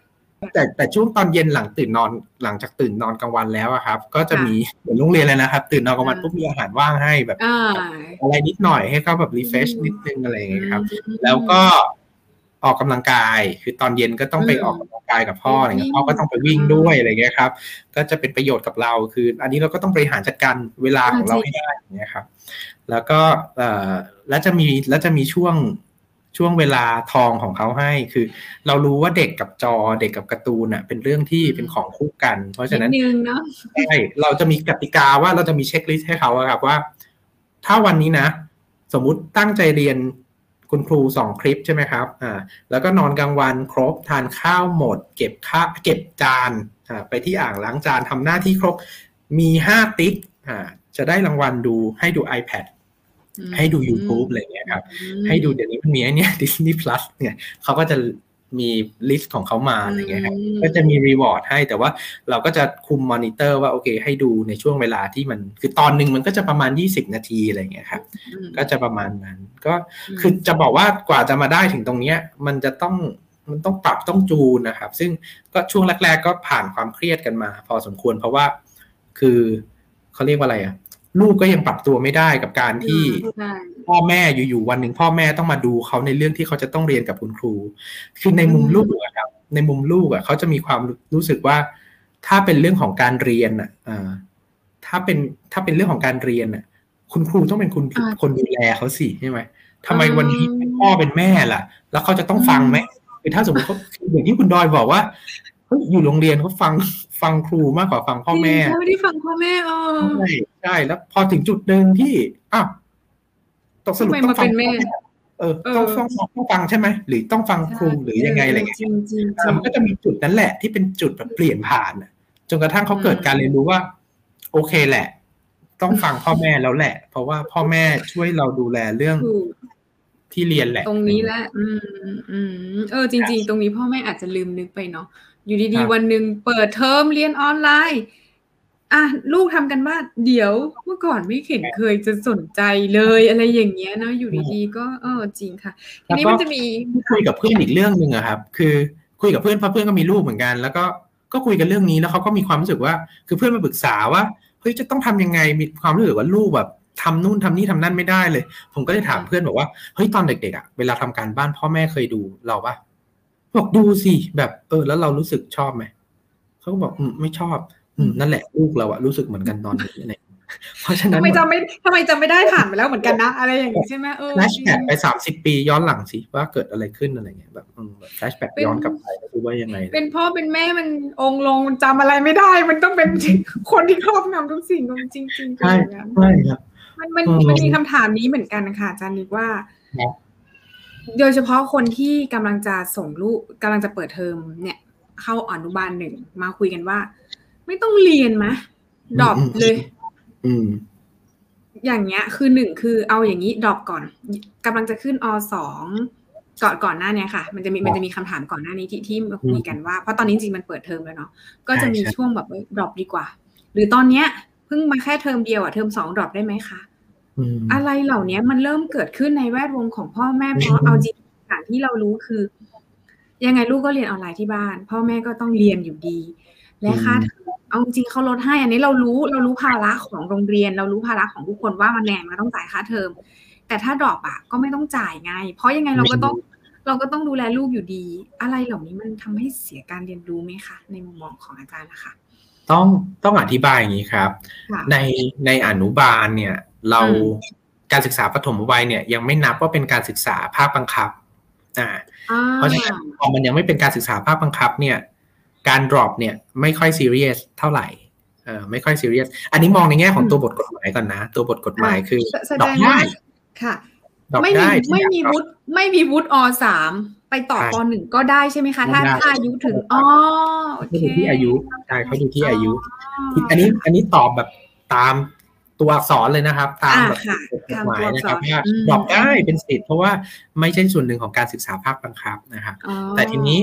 แต่แต่ช่วงตอนเย็นหลังตื่นนอนหลังจากตื่นนอนกลางวันแล้วอะครับ ก็จะมีเหมือนโรงเรียนเลยนะครับ ตื่นนอนกลางวันปุ๊บมีอาหารว่างให้แบบอะไรนิดหน่อยให้เขาแบบรีเฟชนิดนึงอะไรอย่างเงี้ยครับ แล้วก็ออกกำลังกาย คือตอนเย็นก็ต้องไปออกกำลังกายกับพ่ออะไรเงี้ยพ่อก็ต้องไปวิ่งด้วยอะไรเงี้ยครับ ก็จะเป็นประโยชน์กับเราคือ อันนี้เราก็ต้องบริหารจัดการเวลาของเราให้ได้อย่างเงี้ยครับ แล้วก็เอ่อแล้วจะมีแล้วจะมีช่วง ช่วงเวลาทองของเขาให้คือ เรารู้ว่าเด็กกับจอเด็กกับการ์ตูนอะเป็นเรื่องที่เป็นของคู่กัน เพราะฉะนั้นใช่เราจะมีกติกาว่าเราจะมีเช็คลิสต์ให้เขาครับว่า ถ้าวันนี้นะ สมมุติตั้งใจเรียนคุณครูสองคลิปใช่ไหมครับอ่าแล้วก็นอนกลางวันครบทานข้าวหมด เก็บข้าเก็บจานอ่าไปที่อ่างล้างจานทำหน้าที่ครบมีห้าติ๊กอ่าจะได้รางวัลดูให้ดู iPad ให้ดู YouTube อะไรเงี้ยครับ ให้ดูเดี๋ยวนี้มันมีไอเนี้ย Disney Plus เนี่ยเขาก็จะมี list ของเขามาอะไรเงี้ยครับก็จะมี reward ให้แต่ว่าเราก็จะคุมมอนิเตอร์ว่าโอเค ให้ดูในช่วงเวลาที่มัน คือตอนหนึ่งมันก็จะประมาณ 20 นาทีอะไรเงี้ยครับก็จะประมาณนั้น ก็คือจะบอกว่ากว่าจะมาได้ถึงตรงเนี้ย มันจะต้องมันต้องปรับต้องจูนนะครับ ซึ่งก็ช่วงแรก ๆ ก็ผ่านความเครียดกันมา พอสมควรเพราะว่าคือเขาเรียกว่าอะไรอะ ลูกก็ยังปรับตัวไม่ได้กับการที่พ่อแม่อยู่ๆวันหนึ่งพ่อแม่ต้องมาดูเขาในเรื่องที่เขาจะต้องเรียนกับคุณครู คือในมุมลูกอะครับ ในมุมลูกอะเขาจะมีความรู้สึกว่า ถ้าเป็นเรื่องของการเรียนอะถ้าเป็นถ้าเป็นเรื่องของการเรียนอะคุณครูต้องเป็นคุณคนดูแลเขาสิใช่ไหมทำไมวันนี้พ่อเป็นแม่ล่ะ แล้วเขาจะต้องฟังไหมคือถ้าสมมติเขาอย่างที่คุณดอยบอกว่าอยู่โรงเรียนเขาฟัง ฟังครูมากกว่าฟังพ่อแม่ไม่ได้ฟังพ่อแม่เออใช่ใช่แล้วพอถึงจุดหนึ่งที่อ้าวตกสรุปต้องฟังแม่เออต้องต้องต้องฟังใช่ไหมหรือต้องฟังครูหรือยังไงอะไรเงี้ยมันก็จะมีจุดนั้นแหละ ที่เป็นจุดแบบเปลี่ยนผ่านจนกระทั่งเขาเกิดการเรียนรู้ว่า โอเคแหละ ต้องฟังพ่อแม่แล้วแหละ เพราะว่าพ่อแม่ช่วยเราดูแลเรื่องที่เรียนแหละ ตรงนี้แหละ อืมอืมเออ จริง ๆ ตรงนี้พ่อแม่อาจจะลืมนึกไปเนาะ อยู่ดีๆ วันหนึ่งเปิดเทอมเรียนออนไลน์อะลูกทำกันว่าเดี๋ยวเมื่อก่อนไม่เห็นเคยจะสนใจเลยอะไรอย่างเงี้ยนะอยู่ดีๆก็เออจริงค่ะทีนี้มันจะมีคุยกับเพื่อนอีกเรื่องหนึ่งอะครับ คือคุยกับเพื่อนเพราะเพื่อนก็มีลูกเหมือนกัน แล้วก็ก็คุยกันเรื่องนี้แล้วเขาก็มีความรู้สึกว่า คือเพื่อนมาปรึกษาว่าเฮ้ยจะต้องทำยังไงมีความรู้สึกว่าลูกแบบทำนู่นทำนี่ทำนั่นไม่ได้เลย ผมก็เลยถามเพื่อนบอกว่าเฮ้ยตอนเด็กๆอะเวลาทำการบ้านพ่อแม่เคยดูเราปะ บอกดูสิแบบเออ แล้วเรารู้สึกชอบไหมเขาก็บอกอืมไม่ชอบ อืมนั่นแหละลูกเราอะรู้สึกเหมือนกันตอนนี้เนี่ยเพราะฉะนั้นทำไมจำไม่ทำไมจำไม่ได้ผ่านไปแล้วเหมือนกันนะ อะไรอย่างนี้ใช่ไหมเออแฟลชแบ็กไปสามสิบปีย้อนหลังสิว่าเกิดอะไรขึ้นอะไรเงี้ยแบบflashback ย้อนกลับไปก็คือว่ายังไง เป็นพ่อเป็นแม่มันองค์ลงมันจำอะไรไม่ได้ มันต้องเป็นคนที่ครอบงำทุกสิ่งจริงจริงใช่ใช่ครับมันมันมันมีคำถามนี้เหมือนกันนะคะอาจารย์นิกว่า โดยเฉพาะคนที่กำลังจะส่งลูกกำลังจะเปิดเทอมเนี่ย เข้าอนุบาลหนึ่งมาคุยกันว่า ไม่ต้องเรียนมะ drop เลย อืม อย่างเงี้ย คือหนึ่งคือเอาอย่างนี้ drop ก่อนกำลังจะขึ้นอสองก่อนก่อนหน้าเนี้ยค่ะ มันจะมีมันจะมีคำถามก่อนหน้านี้ที่ที่มาคุยกันว่าเพราะตอนนี้จริงมันเปิดเทอมแล้วเนาะก็จะมีช่วงแบบ drop ดีกว่า หรือตอนเนี้ยเพิ่งมาแค่เทอมเดียวอะเทอมสอง drop ได้ไหมคะ อะไรเหล่านี้มันเริ่มเกิดขึ้นในแวดวงของพ่อแม่เพราะเอาจริงอย่างที่เรารู้คือ ยังไงลูกก็เรียนออนไลน์ที่บ้าน พ่อแม่ก็ต้องเรียนอยู่ดี และค่าเอาจริงเขาลดให้ อันนี้เรารู้เรารู้ภาระของโรงเรียน เรารู้ภาระของทุกคนว่ามันแน่มันต้องจ่ายค่าเทอม แต่ถ้าดรอปอะก็ไม่ต้องจ่ายไง เพราะยังไงเราก็ต้องเราก็ต้องดูแลลูกอยู่ดี อะไรเหล่านี้มันทำให้เสียการเรียนรู้ไหมคะในมุมมองของอาจารย์นะคะต้องต้องอธิบายอย่างนี้ครับ ในในอนุบาลเนี่ย เราการศึกษาปฐมวัยเนี่ยยังไม่นับว่าเป็นการศึกษาภาคบังคับอ่าเพราะฉะนั้นพอมันยังไม่เป็นการศึกษาภาคบังคับเนี่ยการ drop เนี่ยไม่ค่อยซีเรียสเท่าไหร่เออไม่ค่อยซีเรียสอันนี้มองในแง่ของตัวบทกฎหมายก่อนนะ ตัวบทกฎหมายคือดอกได้ค่ะไม่มีไม่มีวุฒิไม่มีวุฒิอสามไปต่อปหนึ่งก็ได้ใช่ไหมคะถ้าถ้าอายุถึงอ๋อโอเคที่อายุใช่เขาดูที่อายุ อันนี้อันนี้ตอบแบบตาม ตัวอักษรเลยนะครับ ตามแบบกฎหมายนะครับว่าบอกได้เป็นสิทธิ์เพราะว่าไม่ใช่ส่วนหนึ่งของการศึกษาภาคบังคับนะครับแต่ทีนี้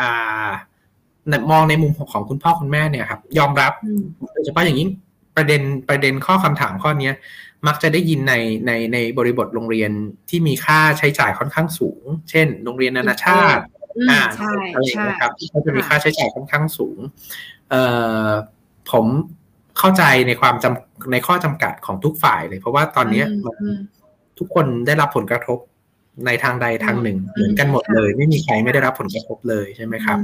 อ่ามองในมุมของคุณพ่อคุณแม่เนี่ยครับ ยอมรับโดยเฉพาะอย่างนี้ประเด็นประเด็นข้อคำถามข้อนี้มักจะได้ยินในในในบริบทโรงเรียนที่มีค่าใช้จ่ายค่อนข้างสูง เช่น โรงเรียนนานาชาติอ่าอะไรนะครับที่เขาจะมีค่าใช้จ่ายค่อนข้างสูง เอ่อผม เข้าใจในความจำในข้อจำกัดของทุกฝ่ายเลย เพราะว่าตอนนี้ทุกคนได้รับผลกระทบในทางใดทางหนึ่ง เหมือนกันหมดเลย ไม่มีใครไม่ได้รับผลกระทบเลยใช่ไหมครับ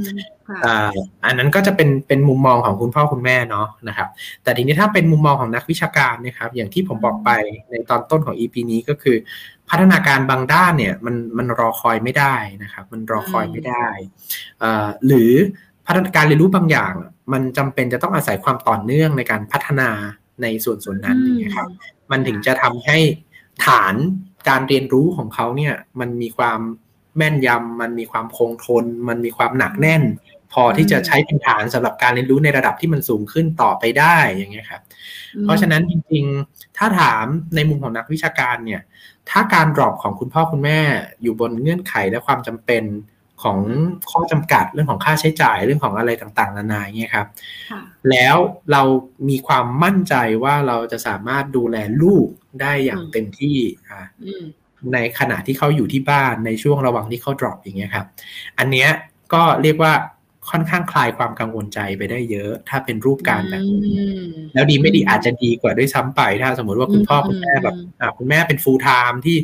อันนั้นก็จะเป็นเป็นมุมมองของคุณพ่อคุณแม่เนาะนะครับ แต่ทีนี้ถ้าเป็นมุมมองของนักวิชาการนะครับ อย่างที่ผมบอกไปในตอนต้นของ EP นี้ก็คือ พัฒนาการบางด้านเนี่ยมันมันรอคอยไม่ได้นะครับ มันรอคอยไม่ได้หรือ พัฒนาการเรียนรู้บางอย่าง มันจำเป็นจะต้องอาศัยความต่อเนื่องในการพัฒนาในส่วนส่วนนั้นนะครับ มันถึงจะทำให้ฐานการเรียนรู้ของเขาเนี่ย มันมีความแม่นยำมันมีความคงทน มันมีความหนักแน่น พอที่จะใช้เป็นฐานสำหรับการเรียนรู้ในระดับที่มันสูงขึ้นต่อไปได้อย่างเงี้ยครับ เพราะฉะนั้นจริงๆ ถ้าถามในมุมของนักวิชาการเนี่ย ถ้าการดรอปของคุณพ่อคุณแม่อยู่บนเงื่อนไขและความจำเป็น ของข้อจำกัดเรื่องของค่าใช้จ่ายเรื่องของอะไรต่างๆ นานาเงี้ยครับแล้วเรามีความมั่นใจว่าเราจะสามารถดูแลลูกได้อย่างเต็มที่อ่าในขณะที่เขาอยู่ที่บ้านในช่วงระหว่างที่เขา drop อย่างเงี้ยครับ อันเนี้ยก็เรียกว่าค่อนข้างคลายความกังวลใจไปได้เยอะ ถ้าเป็นรูปการแบบนี้แล้วดีไม่ดีอาจจะดีกว่าด้วยซ้ำไป ถ้าสมมติว่าคุณพ่อคุณแม่แบบคุณแม่เป็น full time ที่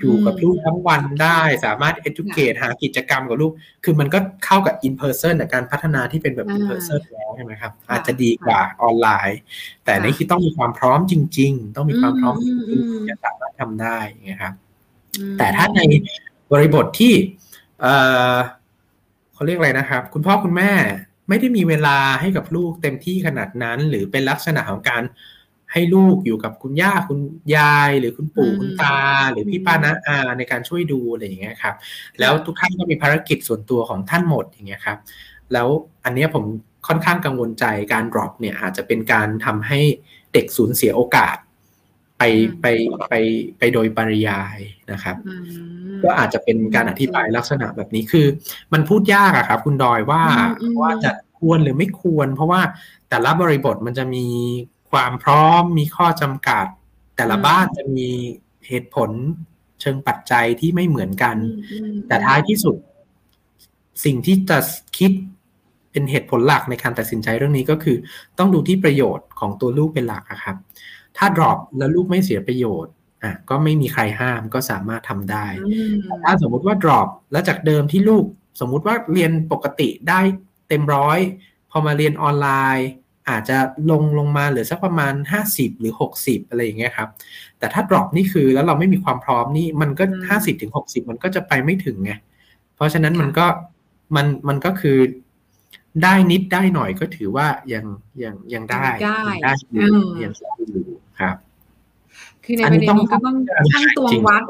อยู่กับลูกทั้งวันได้สามารถ educate หากิจกรรมกับลูก คือมันก็เข้ากับ in person การพัฒนาที่เป็นแบบ in person แล้วใช่ไหมครับ อาจจะดีกว่าออนไลน์ แต่นี่คือต้องมีความพร้อมจริง ๆ ต้องมีความพร้อมจริงๆจะสามารถทำได้นะครับ แต่ถ้าในบริบทที่เออเขาเรียกอะไรนะครับ คุณพ่อคุณแม่ไม่ได้มีเวลาให้กับลูกเต็มที่ขนาดนั้น หรือเป็นลักษณะของการ ให้ลูกอยู่กับคุณย่าคุณยาย หรือคุณปู่คุณตา หรือพี่ป้าน้าอาในการช่วยดูอะไรอย่างเงี้ยครับ แล้วทุกท่านก็มีภารกิจส่วนตัวของท่านหมดอย่างเงี้ยครับ แล้วอันนี้ผมค่อนข้างกังวลใจการ drop เนี่ยอาจจะเป็นการทำให้เด็กสูญเสียโอกาส ไปไปไปไปโดยปริยายนะครับ ก็อาจจะเป็นการอธิบายลักษณะแบบนี้คือ มันพูดยากอะครับ คุณดอยว่าว่าจะควรหรือไม่ควร เพราะว่าแต่ละบริบทมันจะมี ความพร้อมมีข้อจำกัด แต่ละบ้านจะมีเหตุผลเชิงปัจจัยที่ไม่เหมือนกัน แต่ท้ายที่สุด สิ่งที่จะคิดเป็นเหตุผลหลักในการตัดสินใจเรื่องนี้ก็คือ ต้องดูที่ประโยชน์ของตัวลูกเป็นหลักครับ ถ้า drop แล้วลูกไม่เสียประโยชน์อะก็ไม่มีใครห้ามก็สามารถทำได้ ถ้าสมมุติว่า drop แล้วจากเดิมที่ลูกสมมุติว่าเรียนปกติได้เต็มร้อย พอมาเรียนออนไลน์ อาจจะลงลงมาเหลือสักประมาณ 50 หรือ 60 อะไรอย่างเงี้ยครับ แต่ถ้า drop นี่คือแล้วเราไม่มีความพร้อมนี่มันก็ 50ถึง60 มันก็จะไปไม่ถึงไง เพราะฉะนั้นมันก็มันมันก็คือได้นิดได้หน่อยก็ถือว่ายังยังยังได้ได้อยู่ยังได้อยู่ครับ คือในประเด็นนี้ก็ต้องช่างตวงวัด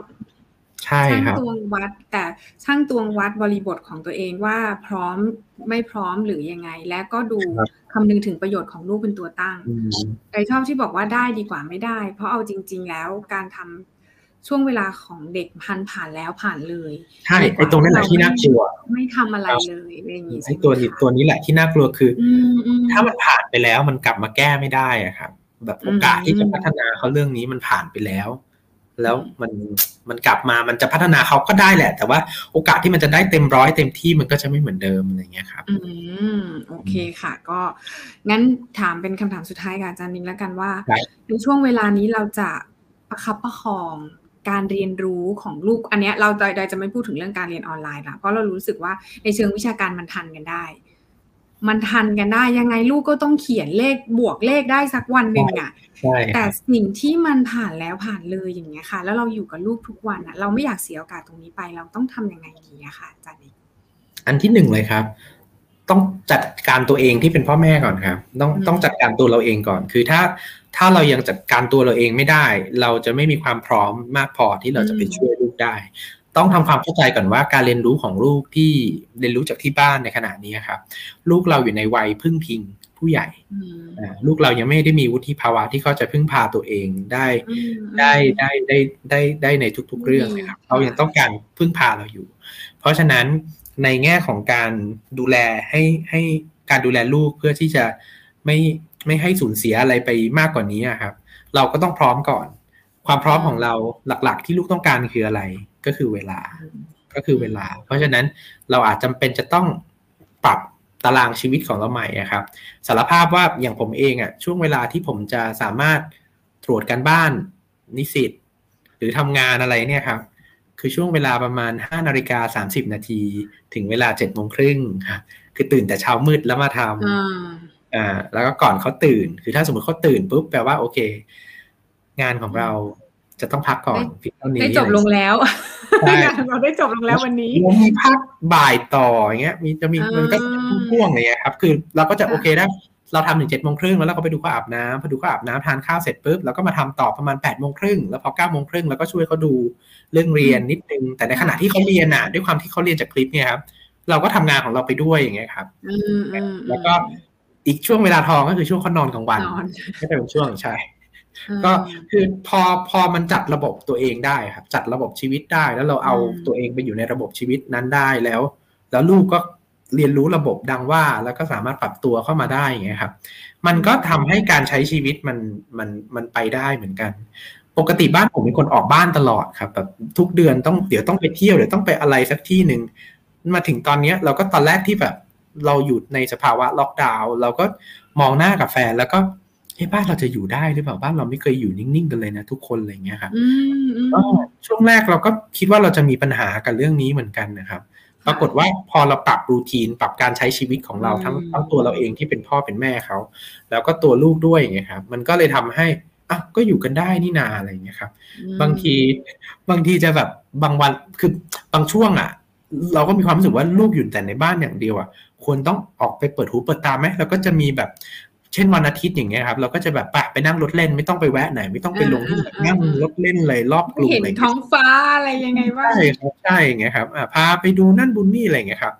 ใช่ครับช่างตวงวัดแต่ช่างตวงวัดบริบทของตัวเองว่าพร้อมไม่พร้อมหรือยังไง และก็ดูคำนึงถึงประโยชน์ของลูกเป็นตัวตั้งไอชอบที่บอกว่าได้ดีกว่าไม่ได้ เพราะเอาจริง ๆ แล้วการทำช่วงเวลาของเด็กพันผ่านแล้วผ่านเลยใช่ไอตรงนั้นแหละที่น่ากลัว ไม่ทำอะไรเลยอย่างนี้ไอตัวนี้ตัวนี้แหละที่น่ากลัวคือ ถ้ามันผ่านไปแล้วมันกลับมาแก้ไม่ได้อะครับแบบโอกาสที่จะพัฒนาเขาเรื่องนี้มันผ่านไปแล้ว แล้วมันมันกลับมามันจะพัฒนาเขาก็ได้แหละ แต่ว่าโอกาสที่มันจะได้เต็มร้อยเต็มที่มันก็จะไม่เหมือนเดิมอะไรเงี้ยครับ อืมโอเคค่ะ ก็งั้นถามเป็นคำถามสุดท้ายกับอาจารย์นิ้งแล้วกันว่า ในช่วงเวลานี้เราจะประคับประคองการเรียนรู้ของลูกอันเนี้ยเราโดยจะไม่พูดถึงเรื่องการเรียนออนไลน์ละเพราะเรารู้สึกว่าในเชิงวิชาการมันทันกันได้ มันทันกันได้ยังไงลูกก็ต้องเขียนเลขบวกเลขได้สักวันหนึ่งอะแต่สิ่งที่มันผ่านแล้วผ่านเลยอย่างเงี้ยค่ะ แล้วเราอยู่กับลูกทุกวันอะเราไม่อยากเสียโอกาสตรงนี้ไป เราต้องทํำยังไงดีอะค่ะอาจารย์อันที่หนึ่งเลยครับ ต้องจัดการตัวเองที่เป็นพ่อแม่ก่อนครับ ต้องต้องจัดการตัวเราเองก่อน คือถ้าถ้าเรายังจัดการตัวเราเองไม่ได้ เราจะไม่มีความพร้อมมากพอที่เราจะไปช่วยลูกได้ ต้องทำความเข้าใจก่อนว่าการเรียนรู้ของลูกที่เรียนรู้จากที่บ้านในขณะนี้ครับ ลูกเราอยู่ในวัยพึ่งพิงผู้ใหญ่ลูกเรายังไม่ได้มีวุฒิภาวะที่เขาจะพึ่งพาตัวเองได้ได้ได้ได้ได้ได้ในทุก ๆ เรื่องนะครับเขายังต้องการพึ่งพาเราอยู่ เพราะฉะนั้นในแง่ของการดูแลให้ให้การดูแลลูกเพื่อที่จะไม่ไม่ให้สูญเสียอะไรไปมากกว่านี้ครับ เราก็ต้องพร้อมก่อน ความพร้อมของเราหลัก ๆ ที่ลูกต้องการคืออะไร ก็คือเวลาก็คือเวลา เพราะฉะนั้นเราอาจจำเป็นจะต้องปรับตารางชีวิตของเราใหม่ครับสารภาพว่าอย่างผมเองอะ่ะช่วงเวลาที่ผมจะสามารถตรวจการบ้านนิสิตหรือทำงานอะไรเนี่ยครับ คือช่วงเวลาประมาณ5นาฬิกา30 นาที ถึงเวลา7โมงครึ่งครับคือตื่นแต่เช้ามืดแล้วมาทำอ่าแล้วก็ก่อนเขาตื่น คือถ้าสมมติเขาตื่นปุ๊บแปลว่าโอเค งานของเราจะต้องพักก่อนเท่านี้ได้จบลงแล้ว งานเราได้จบลงแล้ววันนี้มีพักบ่ายต่ออย่างเงี้ย มีจะมีมันก็พ่วงอะไรเงี้ยครับ คือเราก็จะโอเคได้เราทำถึงเจ็ดโมงครึ่งแล้วเราก็ไปดูเขาอาบน้ำพอดูเขาอาบน้ำทานข้าวเสร็จปุ๊บเราก็มาทำต่อประมาณแปดโมงครึ่งแล้วพอเก้าโมงครึ่งเราก็ช่วยเขาดูเรื่องเรียนนิดนึง แต่ในขณะที่เขาเรียนอะด้วยความที่เขาเรียนจากคลิปเนี่ยครับเราก็ทำงานของเราไปด้วยอย่างเงี้ยครับแล้วก็อีกช่วงเวลาทองก็คือช่วงเขานอนกลางวันไม่เป็นช่วงใช่ ก็คือพอพอมันจัดระบบตัวเองได้ครับจัดระบบชีวิตได้ แล้วเราเอาตัวเองไปอยู่ในระบบชีวิตนั้นได้แล้ว แล้วลูกก็เรียนรู้ระบบดังว่า แล้วก็สามารถปรับตัวเข้ามาได้อย่างเงี้ยครับ มันก็ทำให้การใช้ชีวิตมันมันมันไปได้เหมือนกัน ปกติบ้านผมเป็นคนออกบ้านตลอดครับแบบทุกเดือนต้องเดี๋ยวต้องไปเที่ยวเดี๋ยวต้องไปอะไรสักที่หนึ่งมาถึงตอนนี้เราก็ตอนแรกที่แบบเราอยู่ในสภาวะล็อกดาวน์เราก็มองหน้ากับแฟนแล้วก็ เฮ้บ้านเราจะอยู่ได้หรือเปล่าบ้านเราไม่เคยอยู่นิ่งๆกันเลยนะทุกคนอะไรเงี้ยครับก็ช่วงแรกเราก็คิดว่าเราจะมีปัญหากับเรื่องนี้เหมือนกันนะครับ ปรากฏว่าพอเราปรับรูทีน ปรับการใช้ชีวิตของเราทั้งทั้งตัวเราเองที่เป็นพ่อเป็นแม่เขาแล้วก็ตัวลูกด้วยอย่างเงี้ยครับ มันก็เลยทำให้อะก็อยู่กันได้นี่นาอะไรเงี้ยครับ บางทีบางทีจะแบบบางวันคือบางช่วงอะ เราก็มีความรู้สึกว่าลูกอยู่แต่ในบ้านอย่างเดียวอะควรต้องออกไปเปิดหูเปิดตาไหมแล้วก็จะมีแบบ เช่นวันอาทิตย์อย่างเงี้ยครับเราก็จะแบบปะไปนั่งรถเล่นไม่ต้องไปแวะไหน ไม่ต้องไปลงที่แบบนั่งรถเล่นเลยรอบกลุ่มอะไรเห็นท้องฟ้าอะไรยังไงว่าใช่ครับใช่อย่างเงี้ยครับพาไปดูนั่นบุญนี่อะไรเงี้ยครับ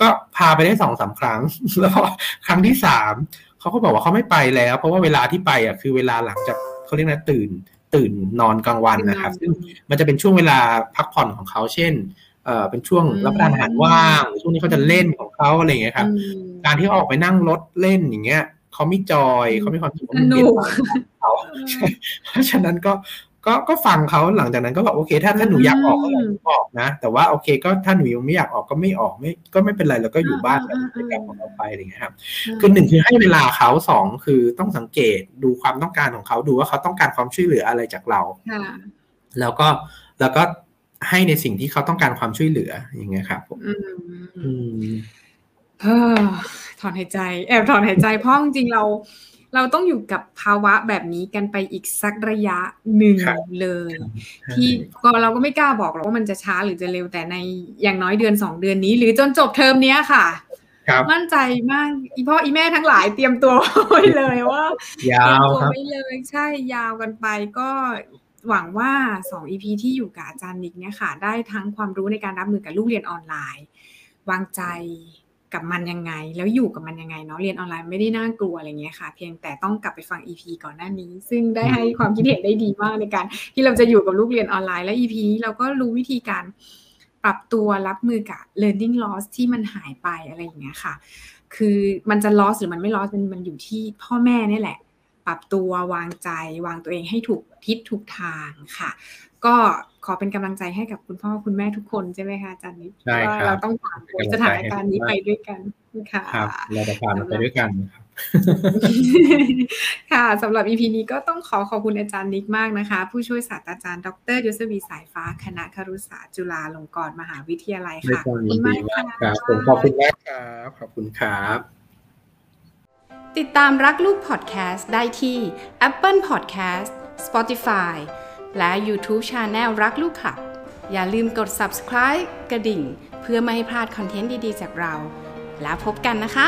ก็พาไปได้สองสาครั้ง แล้วครั้งที่สามเขาก็บอกว่าเขาไม่ไปแล้ว เพราะว่าเวลาที่ไปอะคือเวลาหลังจากเขาเรียกนะตื่นตื่นนอนกลางวันนะครับซึ่งมันจะเป็นช่วงเวลาพักผ่อนของเขาเช่นเอ่อเป็นช่วงรับประทานอาหารว่างช่วงนี้เขาจะเล่นของเขาอะไรเงี้ยครับ การที่ออกไปนั่งรถเล่นอย่างเงี้ย เขาไม่จอยเขาไม่ความสุขมันเปลี่ยนเขาเพราะฉะนั้นก็ก็ก็ฟังเขาหลังจากนั้นก็บอกโอเค ถ้าถ้าหนูอยากออกก็ออกนะ แต่ว่าโอเคก็ถ้าหนูยังไม่อยากออกก็ไม่ออกไม่ก็ไม่เป็นไรแล้วก็อยู่บ้านแล้วกิจกรรมของเราไปอะไรอย่างเงี้ยครับคือหนึ่งคือให้เวลาเขาสองคือต้องสังเกตดูความต้องการของเขาดูว่าเขาต้องการความช่วยเหลืออะไรจากเราแล้วก็แล้วก็ให้ในสิ่งที่เขาต้องการความช่วยเหลืออย่างเงี้ยครับผม ถอนหายใจ แอบถอนหายใจเพราะจริงๆเรา เราต้องอยู่กับภาวะแบบนี้กันไปอีกสักระยะหนึ่งเลย ที่ก็เราก็ไม่กล้าบอกหรอกว่ามันจะช้าหรือจะเร็วแต่ในอย่างน้อยเดือนสองเดือนนี้ หรือจนจบเทอมเนี้ยค่ะมั่นใจมากอีพ่ออีแม่ทั้งหลายเตรียมตัวไว้เลยว่ายาวครับไว้เลยใช่ยาวกันไปก็หวังว่าสอง EP ที่อยู่กับอาจารย์นิกเนี่ยค่ะ ได้ทั้งความรู้ในการรับมือกับลูกเรียนออนไลน์ วางใจ กับมันยังไง แล้วอยู่กับมันยังไงเนาะเรียนออนไลน์ไม่ได้น่ากลัวอะไรเงี้ยค่ะ เพียงแต่ต้องกลับไปฟัง EP ก่อนหน้านี้ ซึ่งได้ให้ความคิดเห็นได้ดีมากในการ ที่เราจะอยู่กับลูกเรียนออนไลน์และ EP นี้เราก็รู้วิธีการปรับตัวรับมือกับ learning loss ที่มันหายไปอะไรอย่างเงี้ยค่ะ คือมันจะ loss หรือมันไม่ loss มันมันอยู่ที่พ่อแม่นี่แหละ ปรับตัววางใจ วางตัวเองให้ถูกทิศถูกทางค่ะ ก็ ขอเป็นกำลังใจให้กับคุณพ่อคุณแม่ทุกคนใช่ไหมคะอาจารย์นิดว่าเราต้องผ่านสถานการณ์นี้ไปด้วยกันค่ะเราจะผ่านไปด้วยกันครับค่ะสำหรับ EP นี้ก็ต้องขอขอบคุณอาจารย์นิกมากนะคะ ผู้ช่วยศาสตราจารย์ ดรยศวีสายฟ้า คณะครุศาสตร์จุฬาลงกรณ์มหาวิทยาลัยค่ะขอบคุณมากครับผมขอบคุณมากครับขอบคุณครับ ติดตามรักลูกพอดแคสต์ได้ที่ Apple Podcast Spotify และ YouTube Channel รักลูกขับ อย่าลืมกด subscribe กระดิ่ง เพื่อไม่ให้พลาดคอนเทนต์ดี ๆ จากเรา แล้วพบกันนะคะ